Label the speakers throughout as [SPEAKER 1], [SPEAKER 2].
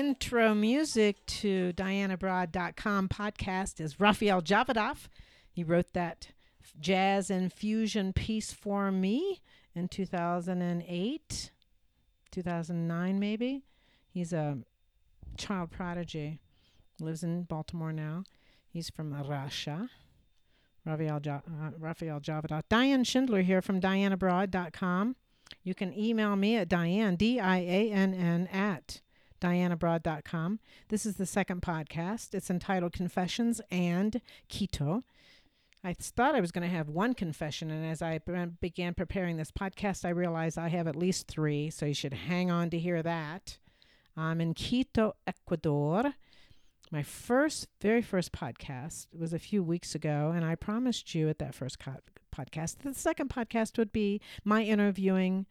[SPEAKER 1] intro music to DianeAbroad.com podcast is Rafael Javadov. He wrote that jazz and fusion piece for me in 2008, 2009 maybe. He's a child prodigy, lives in Baltimore now. He's from Russia. Raphael, ja- uh, Javadov. Diane Schindler here from DianeAbroad.com. You can email me at Diane, D I A N N, at dianeabroad.com. This is the second podcast. It's entitled Confessions and Quito. I thought I was going to have one confession, and as I began preparing this podcast, I realized I have at least three, so you should hang on to hear that. I'm in Quito, Ecuador. My first, very first podcast was a few weeks ago, and I promised you at that first co- podcast that the second podcast would be my interviewing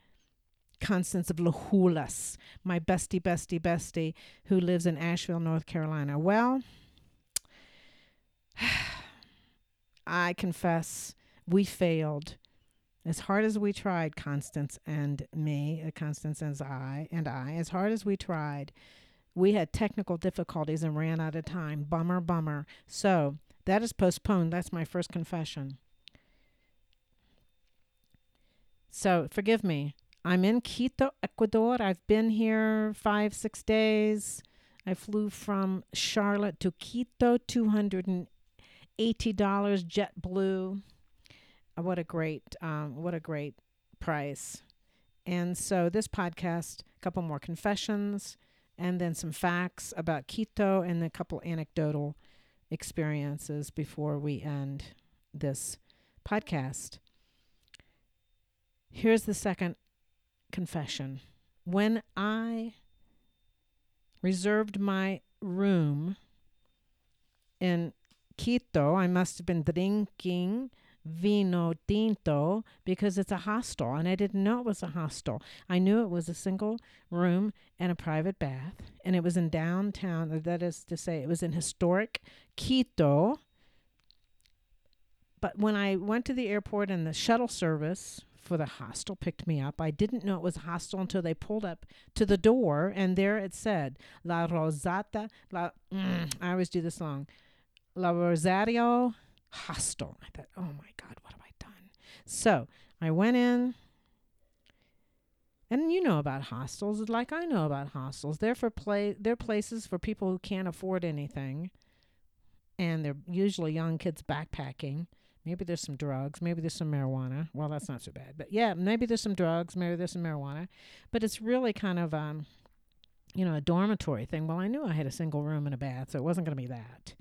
[SPEAKER 1] Constance Vlahoulis, my bestie, bestie, bestie, who lives in Asheville, North Carolina. Well, I confess we failed. As hard as we tried, Constance and me, uh, Constance and I, and I, as hard as we tried, we had technical difficulties and ran out of time. Bummer, bummer. So that is postponed. That's my first confession. So forgive me. I'm in Quito, Ecuador. I've been here five, six days. I flew from Charlotte to Quito, $280 JetBlue. Uh, what a great, um, what a great price. And so this podcast, a couple more confessions, and then some facts about Quito and a couple anecdotal experiences before we end this podcast. Here's the second confession. When I reserved my room in Quito, I must have been drinking vino tinto because it's a hostel and I didn't know it was a hostel. I knew it was a single room and a private bath and it was in downtown that is to say it was in historic Quito. But when I went to the airport and the shuttle service for the hostel picked me up. I didn't know it was a hostel until they pulled up to the door, and there it said La Rosata. La, mm, I always do this song. La Rosario Hostel. I thought, oh my God, what have I done? So I went in. And you know about hostels, like I know about hostels. They're for play. They're places for people who can't afford anything, and they're usually young kids backpacking Maybe there's some drugs. Maybe there's some marijuana. Well, that's not so bad. But yeah, maybe there's some drugs. Maybe there's some marijuana. But it's really kind of, um, you know, a dormitory thing. Well, I knew I had a single room and a bath, so it wasn't going to be that.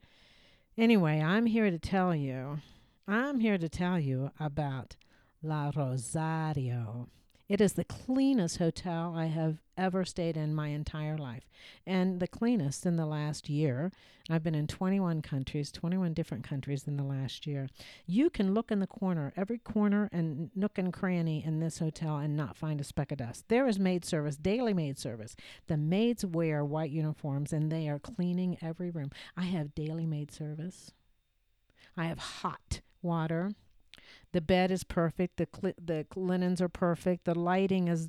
[SPEAKER 1] Anyway, I'm here to tell you, I'm here to tell you about La Rosario. It is the cleanest hotel I have ever stayed in my entire life, and the cleanest in the last year. I've been in 21 countries, 21 different countries in the last year. You can look in the corner, every corner and nook and cranny in this hotel, and not find a speck of dust. There is maid service, daily maid service. The maids wear white uniforms and they are cleaning every room. I have daily maid service. I have hot water. The bed is perfect. The cl- the linens are perfect. The lighting is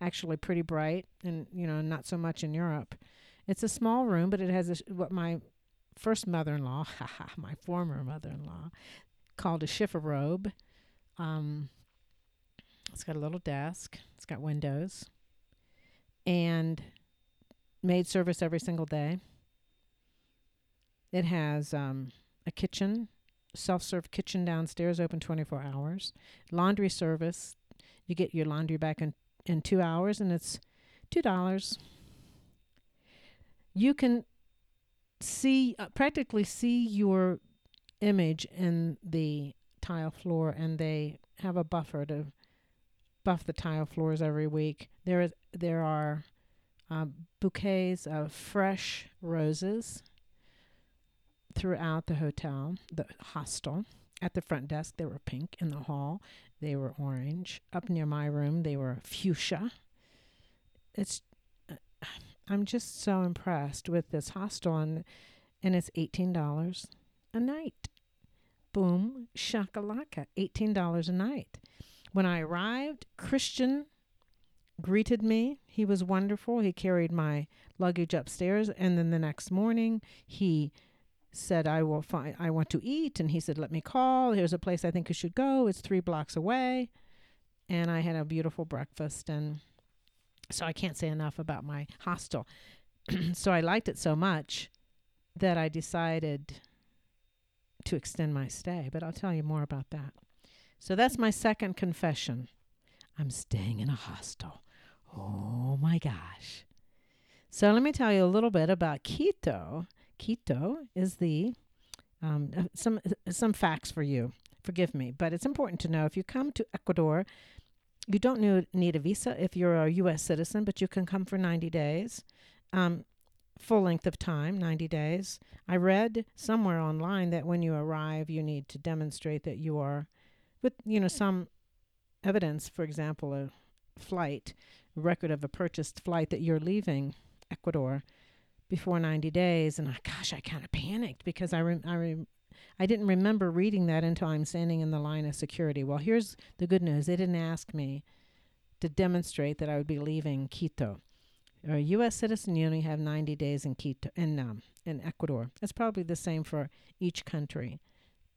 [SPEAKER 1] actually pretty bright, and you know not so much in Europe. It's a small room, but it has a sh- what my first mother-in-law, my former mother-in-law, called a chifforobe. Um, it's got a little desk. It's got windows, and maid service every single day. It has um, a kitchen self serve kitchen downstairs, open 24 hours. Laundry service, you get your laundry back in, in two hours, and it's $2. You can see, uh, practically see your image in the tile floor, and they have a buffer to buff the tile floors every week. There is there are uh, bouquets of fresh roses throughout the hotel, the hostel. At the front desk, they were pink. In the hall, they were orange. Up near my room, they were fuchsia. It's, uh, I'm just so impressed with this hostel, and, and it's $18 a night. Boom, shakalaka, $18 a night. When I arrived, Christian greeted me. He was wonderful. He carried my luggage upstairs, and then the next morning he said, "I will find. I want to eat," and he said, "Let me call. Here's a place I think you should go. It's three blocks away." And I had a beautiful breakfast, and so I can't say enough about my hostel. so I liked it so much that I decided to extend my stay, but I'll tell you more about that. So that's my second confession. I'm staying in a hostel. Oh my gosh. So let me tell you a little bit about Quito. Quito is the um, uh, some uh, some facts for you. Forgive me, but it's important to know if you come to Ecuador, you don't need a visa if you're a U.S. citizen, but you can come for 90 days. Um, full length of time, 90 days. I read somewhere online that when you arrive, you need to demonstrate that you are, with you know some evidence, for example, a flight, record of a purchased flight that you're leaving Ecuador before 90 days. And I, gosh, I kind of panicked because I rem- I rem- I didn't remember reading that until I'm standing in the line of security. Well, here's the good news: they didn't ask me to demonstrate that I would be leaving Quito or a U.S. citizen, you only have 90 days in Quito in um, in Ecuador. It's probably the same for each country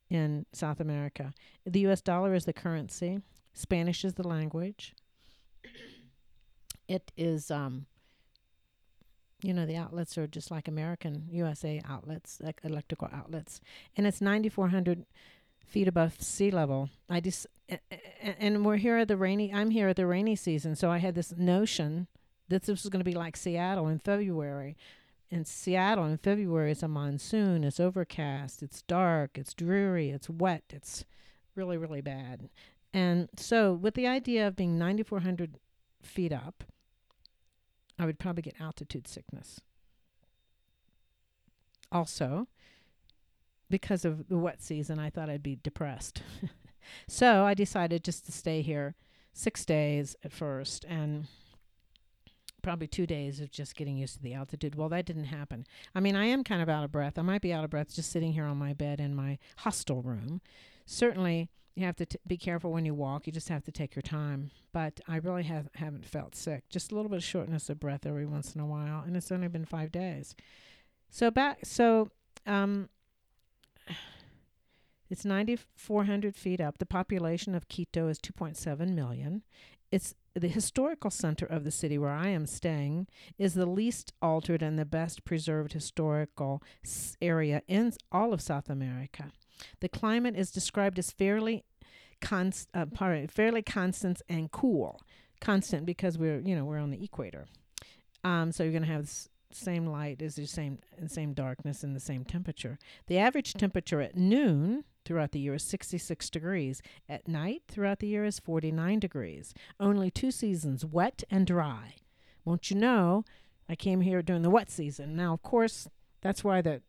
[SPEAKER 1] in South America. The U.S. dollar is the currency. Spanish is the language. It is, um, you know, the outlets are just like American USA outlets, like electrical outlets, and it's 9,400 feet above sea level. I just, and we're here at the rainy. I'm here at the rainy season, so I had this notion that this was going to be like Seattle in February. In Seattle in February, it's a monsoon. It's overcast. It's dark. It's dreary. It's wet. It's really, really bad. And so, with the idea of being 9,400 feet up, I would probably get altitude sickness. Also, because of the wet season, I thought I'd be depressed. so I decided just to stay here six days at first and probably two days of just getting used to the altitude. Well, that didn't happen. I mean, I am kind of out of breath. I might be out of breath just sitting here on my bed in my hostel room. Certainly, you have to t- be careful when you walk. You just have to take your time. But I really have haven't felt sick. Just a little bit of shortness of breath every once in a while, and it's only been five days. So back, so um, it's 9,400 feet up. The population of Quito is 2.7 million. It's the historical center of the city where I am staying is the least altered and the best preserved historical area in all of South America. The climate is described as fairly const, uh, pardon, fairly constant and cool. Constant because we're you know we're on the equator, um, so you're going to have the same light as the same and same darkness and the same temperature. The average temperature at noon throughout the year is 66 degrees. At night throughout the year is 49 degrees. Only two seasons, wet and dry. Won't you know, I came here during the wet season. Now, of course, that's why the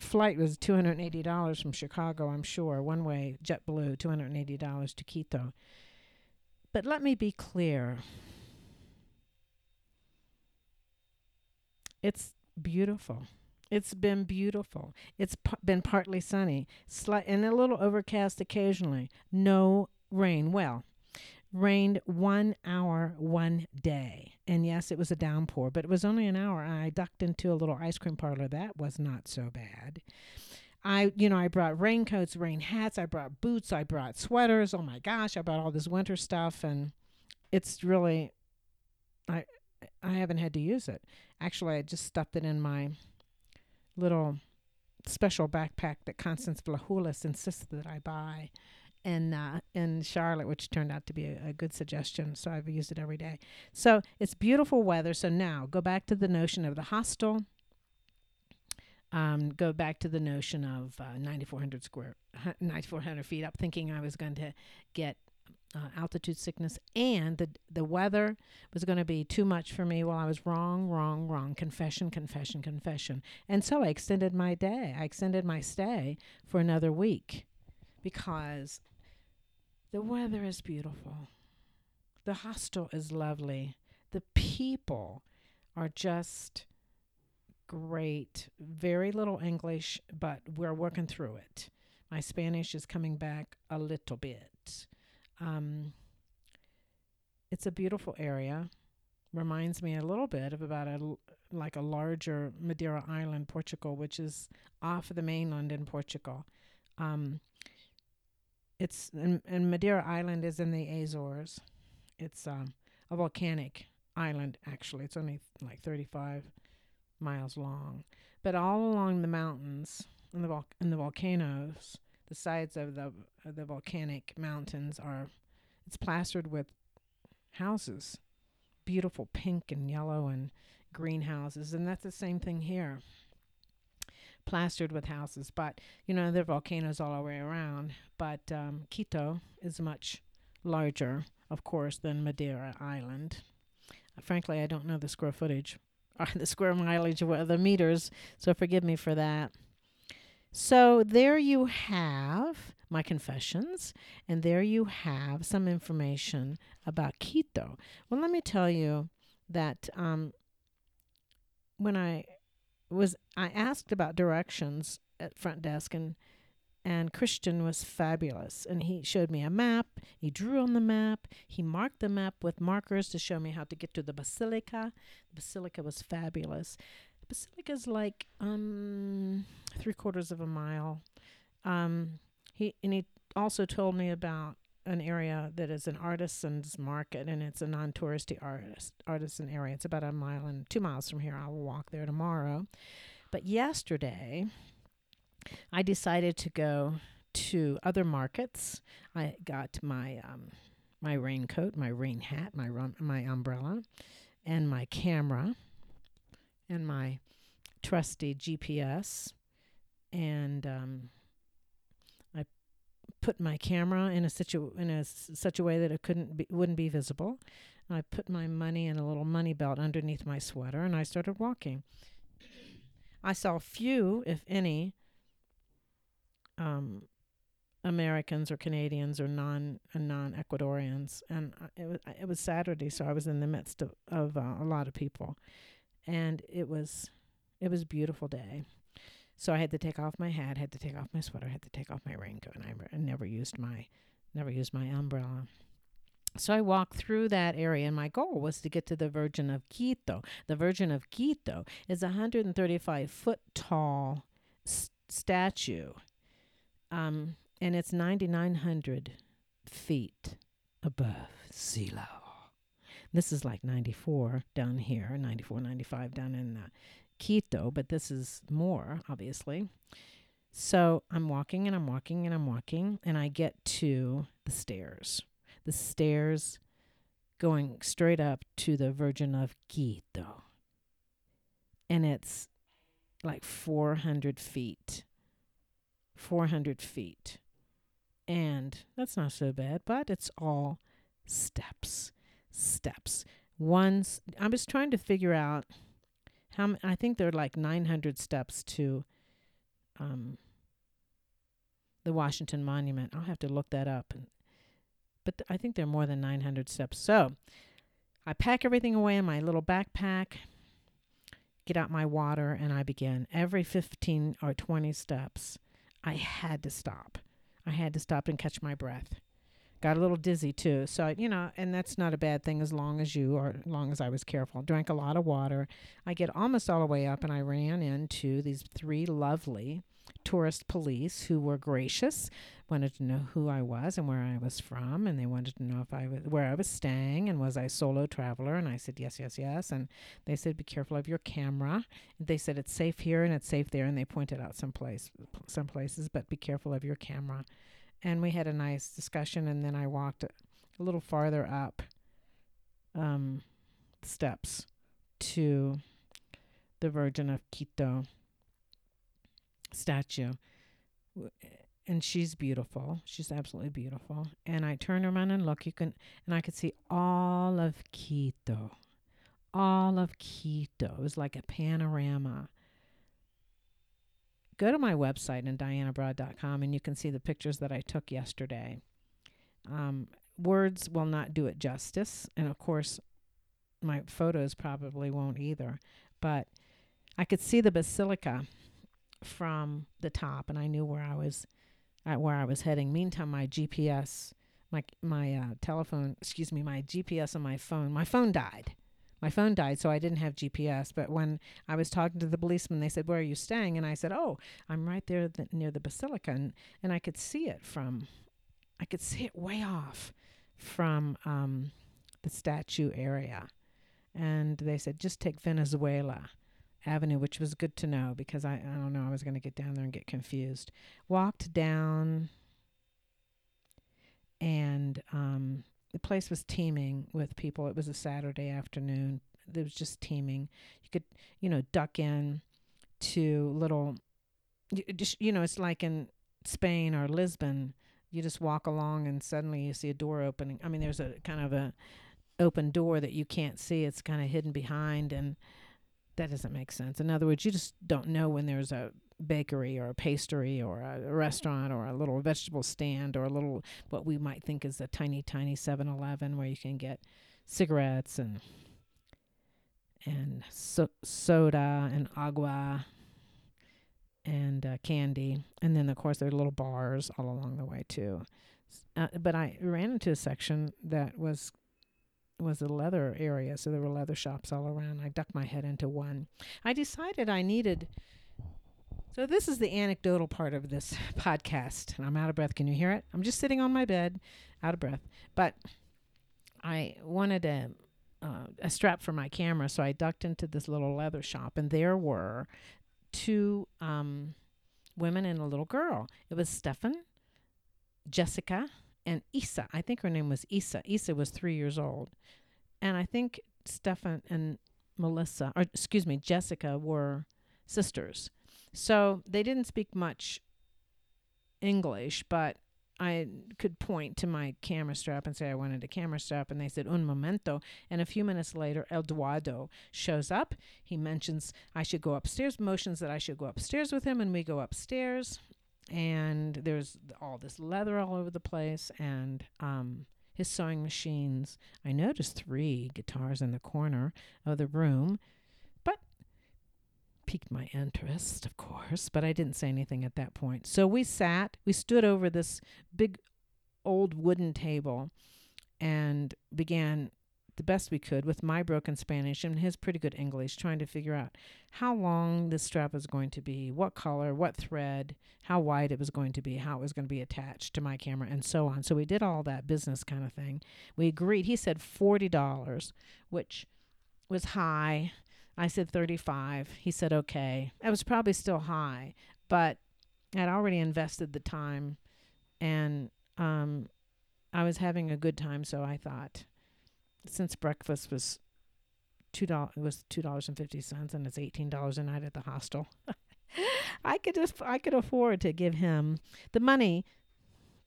[SPEAKER 1] flight was $280 from Chicago, I'm sure. One way, JetBlue, $280 to Quito. But let me be clear. It's beautiful. It's been beautiful. It's p- been partly sunny, and a little overcast occasionally. No rain. Well, rained one hour one day. And yes, it was a downpour, but it was only an hour. I ducked into a little ice cream parlor. That was not so bad. I, you know, I brought raincoats, rain hats, I brought boots, I brought sweaters. Oh my gosh, I brought all this winter stuff and it's really I I haven't had to use it. Actually, I just stuffed it in my little special backpack that Constance Vlahoulis insisted that I buy in uh, in Charlotte, which turned out to be a, a, good suggestion. So I've used it every day. So it's beautiful weather. So now go back to the notion of the hostel. Um, go back to the notion of uh, 9,400 square, 9,400 feet up, thinking I was going to get uh, altitude sickness, and the the weather was going to be too much for me. Well, I was wrong, wrong, wrong. Confession, confession, confession. And so I extended my day. I extended my stay for another week because the weather is beautiful. The hostel is lovely. The people are just great. Very little English, but we're working through it. My Spanish is coming back a little bit. Um, it's a beautiful area. reminds me a little bit of about a like a larger Madeira island, Portugal, which is off the mainland in Portugal. Um, it's and, and Madeira Island is in the Azores. It's um, a volcanic island. Actually, it's only like 35 miles long, but all along the mountains and the vol- and the volcanoes, the sides of the of the volcanic mountains are it's plastered with houses, beautiful pink and yellow and green houses, and that's the same thing here. Plastered with houses, but you know there are volcanoes all the way around. But um, Quito is much larger, of course, than Madeira Island. Uh, frankly, I don't know the square footage or the square mileage or the meters, so forgive me for that. So there you have my confessions, and there you have some information about Quito. Well, let me tell you that um, when I was I asked about directions at front desk and and Christian was fabulous. And he showed me a map he drew on the map he marked the map with markers to show me how to get to the basilica. The basilica was fabulous. The basilica is like um three quarters of a mile. Um he and he also told me about an area that is an artisan's market and it's a non-touristy artist artisan area. It's about a mile and two miles from here. I will walk there tomorrow. But yesterday, I decided to go to other markets. I got my um, my raincoat, my rain hat, my rum- my umbrella, and my camera, and my trusty GPS, and um, put my camera in a situ in a such a way that it couldn't be wouldn't be visible. And I put my money in a little money belt underneath my sweater, and I started walking. I saw few, if any, um, Americans or Canadians or non uh, non Ecuadorians, and it was it was Saturday, so I was in the midst of of uh, a lot of people, and it was it was a beautiful day. So I had to take off my hat, had to take off my sweater, had to take off my raincoat, and I, never used my never used my umbrella. So I walked through that area, and my goal was to get to the Virgin of Quito. The Virgin of Quito is a 135 foot tall s- statue, um, and it's 9,900 feet above sea level. This is like 94 down here, 94, 95 down in uh, Quito, but this is more, obviously. So I'm walking and I'm walking and I'm walking, and I get to the stairs. The stairs going straight up to the Virgin of Quito. And it's like 400 feet. 400 feet. And that's not so bad, but it's all steps. Steps. One's, I was trying to figure out how I think there are like 900 steps to um, the Washington Monument. I'll have to look that up. And, but th- I think there are more than 900 steps. So I pack everything away in my little backpack, get out my water, and I begin. Every 15 or 20 steps, I had to stop. I had to stop and catch my breath. Got a little dizzy too. So, you know, and that's not a bad thing as long as you, or as long as I was careful. Drank a lot of water. I get almost all the way up and I ran into these three lovely tourist police who were gracious, wanted to know who I was and where I was from, and they wanted to know if I was where I was staying and was I solo traveler, and I said yes, yes, yes, and they said be careful of your camera. They said it's safe here and it's safe there, and they pointed out some place, some places, but be careful of your camera. And we had a nice discussion, and then I walked a little farther up um, steps to the Virgin of Quito statue. And she's beautiful. She's absolutely beautiful. And I turn around and look, you can and I could see all of Quito. All of Quito. It was like a panorama. Go to my website in dianeabroad.com and you can see the pictures that I took yesterday. Um, words will not do it justice. And of course, my photos probably won't either. But I could see the basilica from the top, and I knew where I was, uh, where I was heading. Meantime, my GPS, my my uh, telephone, excuse me, my GPS on my phone, my phone died. My phone died, so I didn't have GPS. But when I was talking to the policeman, they said, "Where are you staying?" And I said, "Oh, I'm right there the, near the basilica," and, and I could see it from, I could see it way off from um, the statue area. And they said, "Just take Venezuela." Avenue, which was good to know because I, I don't know, I was going to get down there and get confused. Walked down, and um, the place was teeming with people. It was a Saturday afternoon. It was just teeming. You could, you know, duck in to little, just, you know, it's like in Spain or Lisbon. You just walk along and suddenly you see a door opening. I mean, there's a kind of a open door that you can't see. It's kind of hidden behind, and that doesn't make sense. In other words, you just don't know when there's a bakery or a pastry or a, restaurant or a little vegetable stand or a little what we might think is a tiny tiny 7-Eleven where you can get cigarettes and and so- soda and agua and uh, candy. And then of course there are little bars all along the way too. Uh, but i ran into a section that was was a leather area so there were leather shops all around. I ducked my head into one. I decided i needed so, this is the anecdotal part of this podcast. And I'm out of breath. Can you hear it? I'm just sitting on my bed, out of breath. But I wanted a, uh, a strap for my camera, so I ducked into this little leather shop, and there were two um, women and a little girl. It was Stefan, Jessica, and Isa. I think her name was Isa. Isa was three years old. And I think Stefan and Melissa, or excuse me, Jessica were sisters. So they didn't speak much English, but I could point to my camera strap and say I wanted a camera strap, and they said un momento. And a few minutes later, Eduardo shows up. He mentions I should go upstairs, motions that I should go upstairs with him, and we go upstairs. And there's all this leather all over the place, and um, his sewing machines. I noticed three guitars in the corner of the room piqued my interest, of course, but I didn't say anything at that point. So we sat, we stood over this big old wooden table and began the best we could with my broken Spanish and his pretty good English, trying to figure out how long this strap was going to be, what color, what thread, how wide it was going to be, how it was going to be attached to my camera, and so on. So we did all that business kind of thing. We agreed. He said $40, which was high I said 35. He said, okay. I was probably still high, but I'd already invested the time and um, I was having a good time. So I thought, since breakfast was two dollars, it was two dollars and fifty cents, and it's eighteen dollars a night at the hostel. I could just, I could afford to give him the money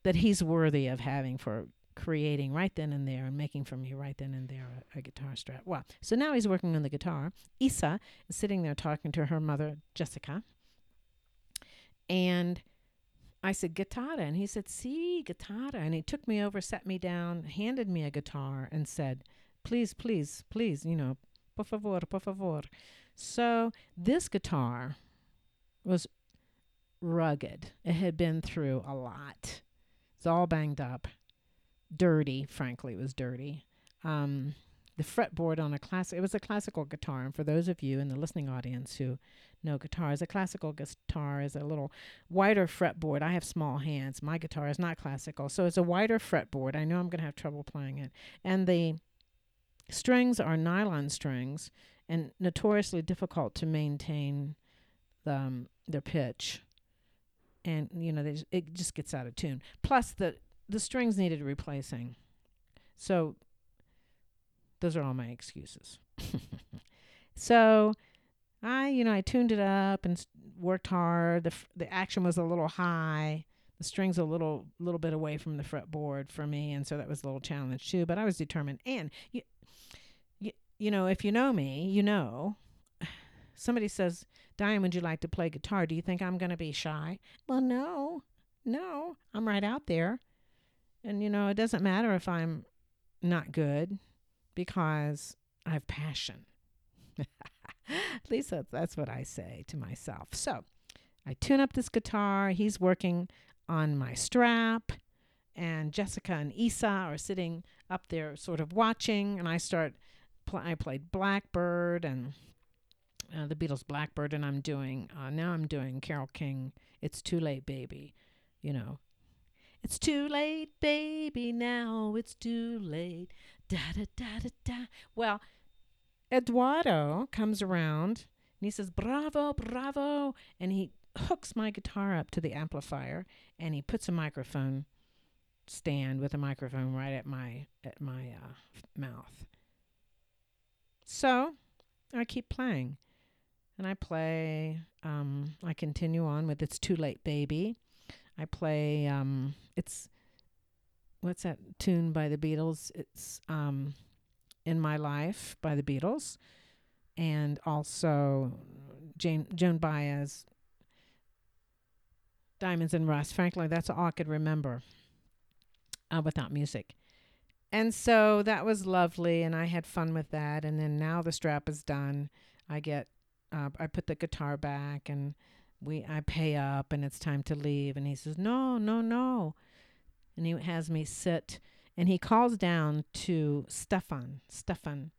[SPEAKER 1] that he's worthy of having for creating right then and there and making for me right then and there a, a, guitar strap. Well, so now he's working on the guitar. Isa is sitting there talking to her mother, Jessica. And I said, guitar. And he said, see, guitar. And he took me over, sat me down, handed me a guitar, and said, please, please, please, you know, por favor, por favor. So this guitar was rugged. It had been through a lot. It's all banged up dirty. Frankly, it was dirty. Um, the fretboard on a classic, it was a classical guitar. And for those of you in the listening audience who know guitars, a classical guitar is a little wider fretboard. I have small hands. My guitar is not classical. So it's a wider fretboard. I know I'm going to have trouble playing it. And the strings are nylon strings and notoriously difficult to maintain the, um, their pitch. And, you know, they just, it just gets out of tune. Plus, the the strings needed replacing. So those are all my excuses. so I, you know, I tuned it up and worked hard. The f- the action was a little high. The strings a little little bit away from the fretboard for me, and so that was a little challenge too. But I was determined. And you, you, you know, if you know me, you know. Somebody says, "Diane, would you like to play guitar?" Do you think I'm going to be shy? Well, no, no, I'm right out there. And, you know, it doesn't matter if I'm not good because I have passion. At least that's, that's what I say to myself. So I tune up this guitar. He's working on my strap. And Jessica and Isa are sitting up there, sort of watching. And I start pl- I played Blackbird and uh, the Beatles Blackbird, and I'm doing uh, now I'm doing Carole King. It's too late, baby. You know, it's too late, baby. Now it's too late. Da da da da da. Well, Eduardo comes around and he says, "Bravo, bravo," and he hooks my guitar up to the amplifier and he puts a microphone stand with a microphone right at my at my uh, mouth. So I keep playing, and I play. Um, I continue on with "It's Too Late, Baby." I play. Um, it's what's that tune by the Beatles? It's um, "In My Life" by the Beatles, and also Jane Joan Baez. Diamonds and Rust. Frankly, that's all I could remember uh, without music. And so that was lovely, and I had fun with that. And then now the strap is done. I get, uh, I put the guitar back, and we, I pay up, and it's time to leave. And he says, "No, no, no," and he has me sit, and he calls down to Stefan, Stefan,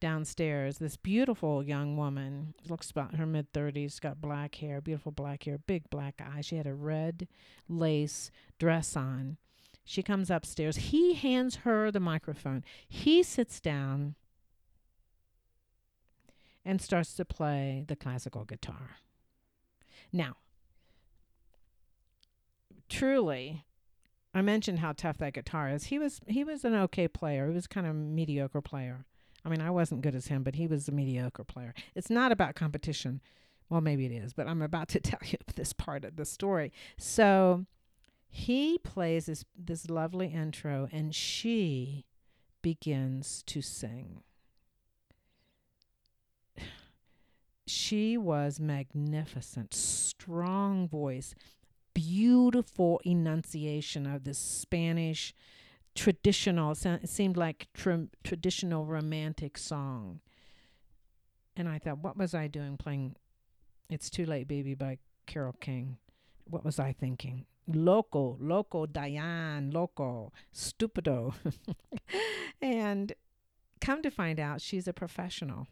[SPEAKER 1] downstairs. This beautiful young woman, looks about her mid thirties, got black hair, beautiful black hair, big black eyes. She had a red lace dress on she comes upstairs. He hands her the microphone. He sits down and starts to play the classical guitar. Now, truly, I mentioned how tough that guitar is. He was he was an okay player. He was kind of mediocre player. I mean, I wasn't good as him, but he was a mediocre player. It's not about competition. Well, maybe it is, but I'm about to tell you this part of the story. So, he plays this this lovely intro and she begins to sing she was magnificent strong voice beautiful enunciation of the spanish traditional it seemed like tra- traditional romantic song and i thought what was i doing playing it's too late baby by carole king what was i thinking loco, loco, Diane, loco, stupido. and come to find out, she's a professional.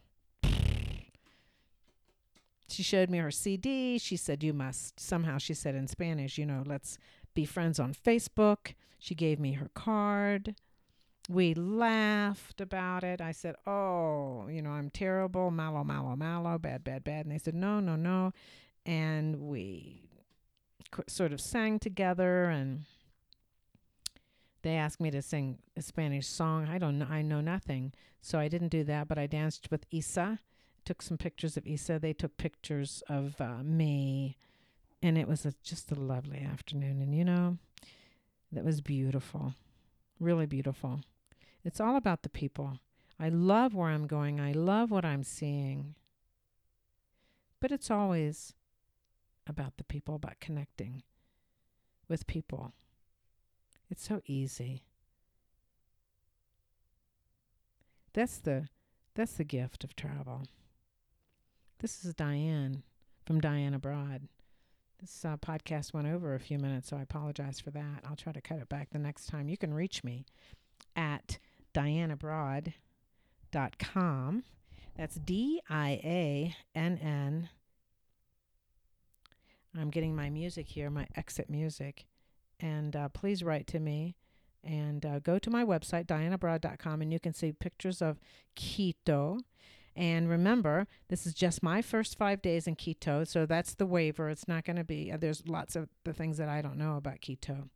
[SPEAKER 1] She showed me her CD. She said, You must, somehow, she said in Spanish, you know, let's be friends on Facebook. She gave me her card. We laughed about it. I said, Oh, you know, I'm terrible, malo, malo, malo, bad, bad, bad. And they said, No, no, no. And we sort of sang together and they asked me to sing a Spanish song. I don't know. I know nothing. So I didn't do that, but I danced with Isa. Took some pictures of Isa. They took pictures of uh, me. And it was a, just a lovely afternoon. And, you know, that was beautiful. Really beautiful. It's all about the people. I love where I'm going. I love what I'm seeing. But it's always about the people, about connecting with people. It's so easy. That's the that's the gift of travel. This is Diane from Diane Abroad. This uh, podcast went over a few minutes, so I apologize for that. I'll try to cut it back the next time. You can reach me at dianeabroad.com. That's D I A N N I'm getting my music here, my exit music. And uh, please write to me and uh, go to my website, dianeabroad.com, and you can see pictures of Quito. And remember, this is just my first five days in Quito, so that's the waiver. It's not going to be, uh, there's lots of the things that I don't know about Quito.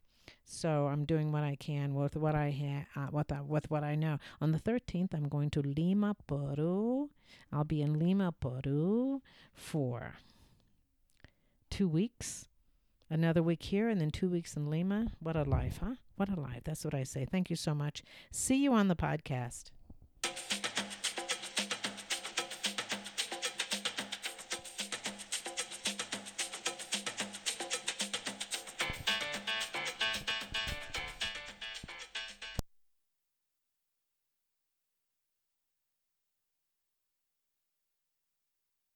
[SPEAKER 1] So I'm doing what I can with what I ha- uh, with, uh, with what I know. On the 13th, I'm going to Lima, Peru. I'll be in Lima, Peru for two weeks, another week here, and then two weeks in Lima. What a life, huh? What a life. That's what I say. Thank you so much. See you on the podcast.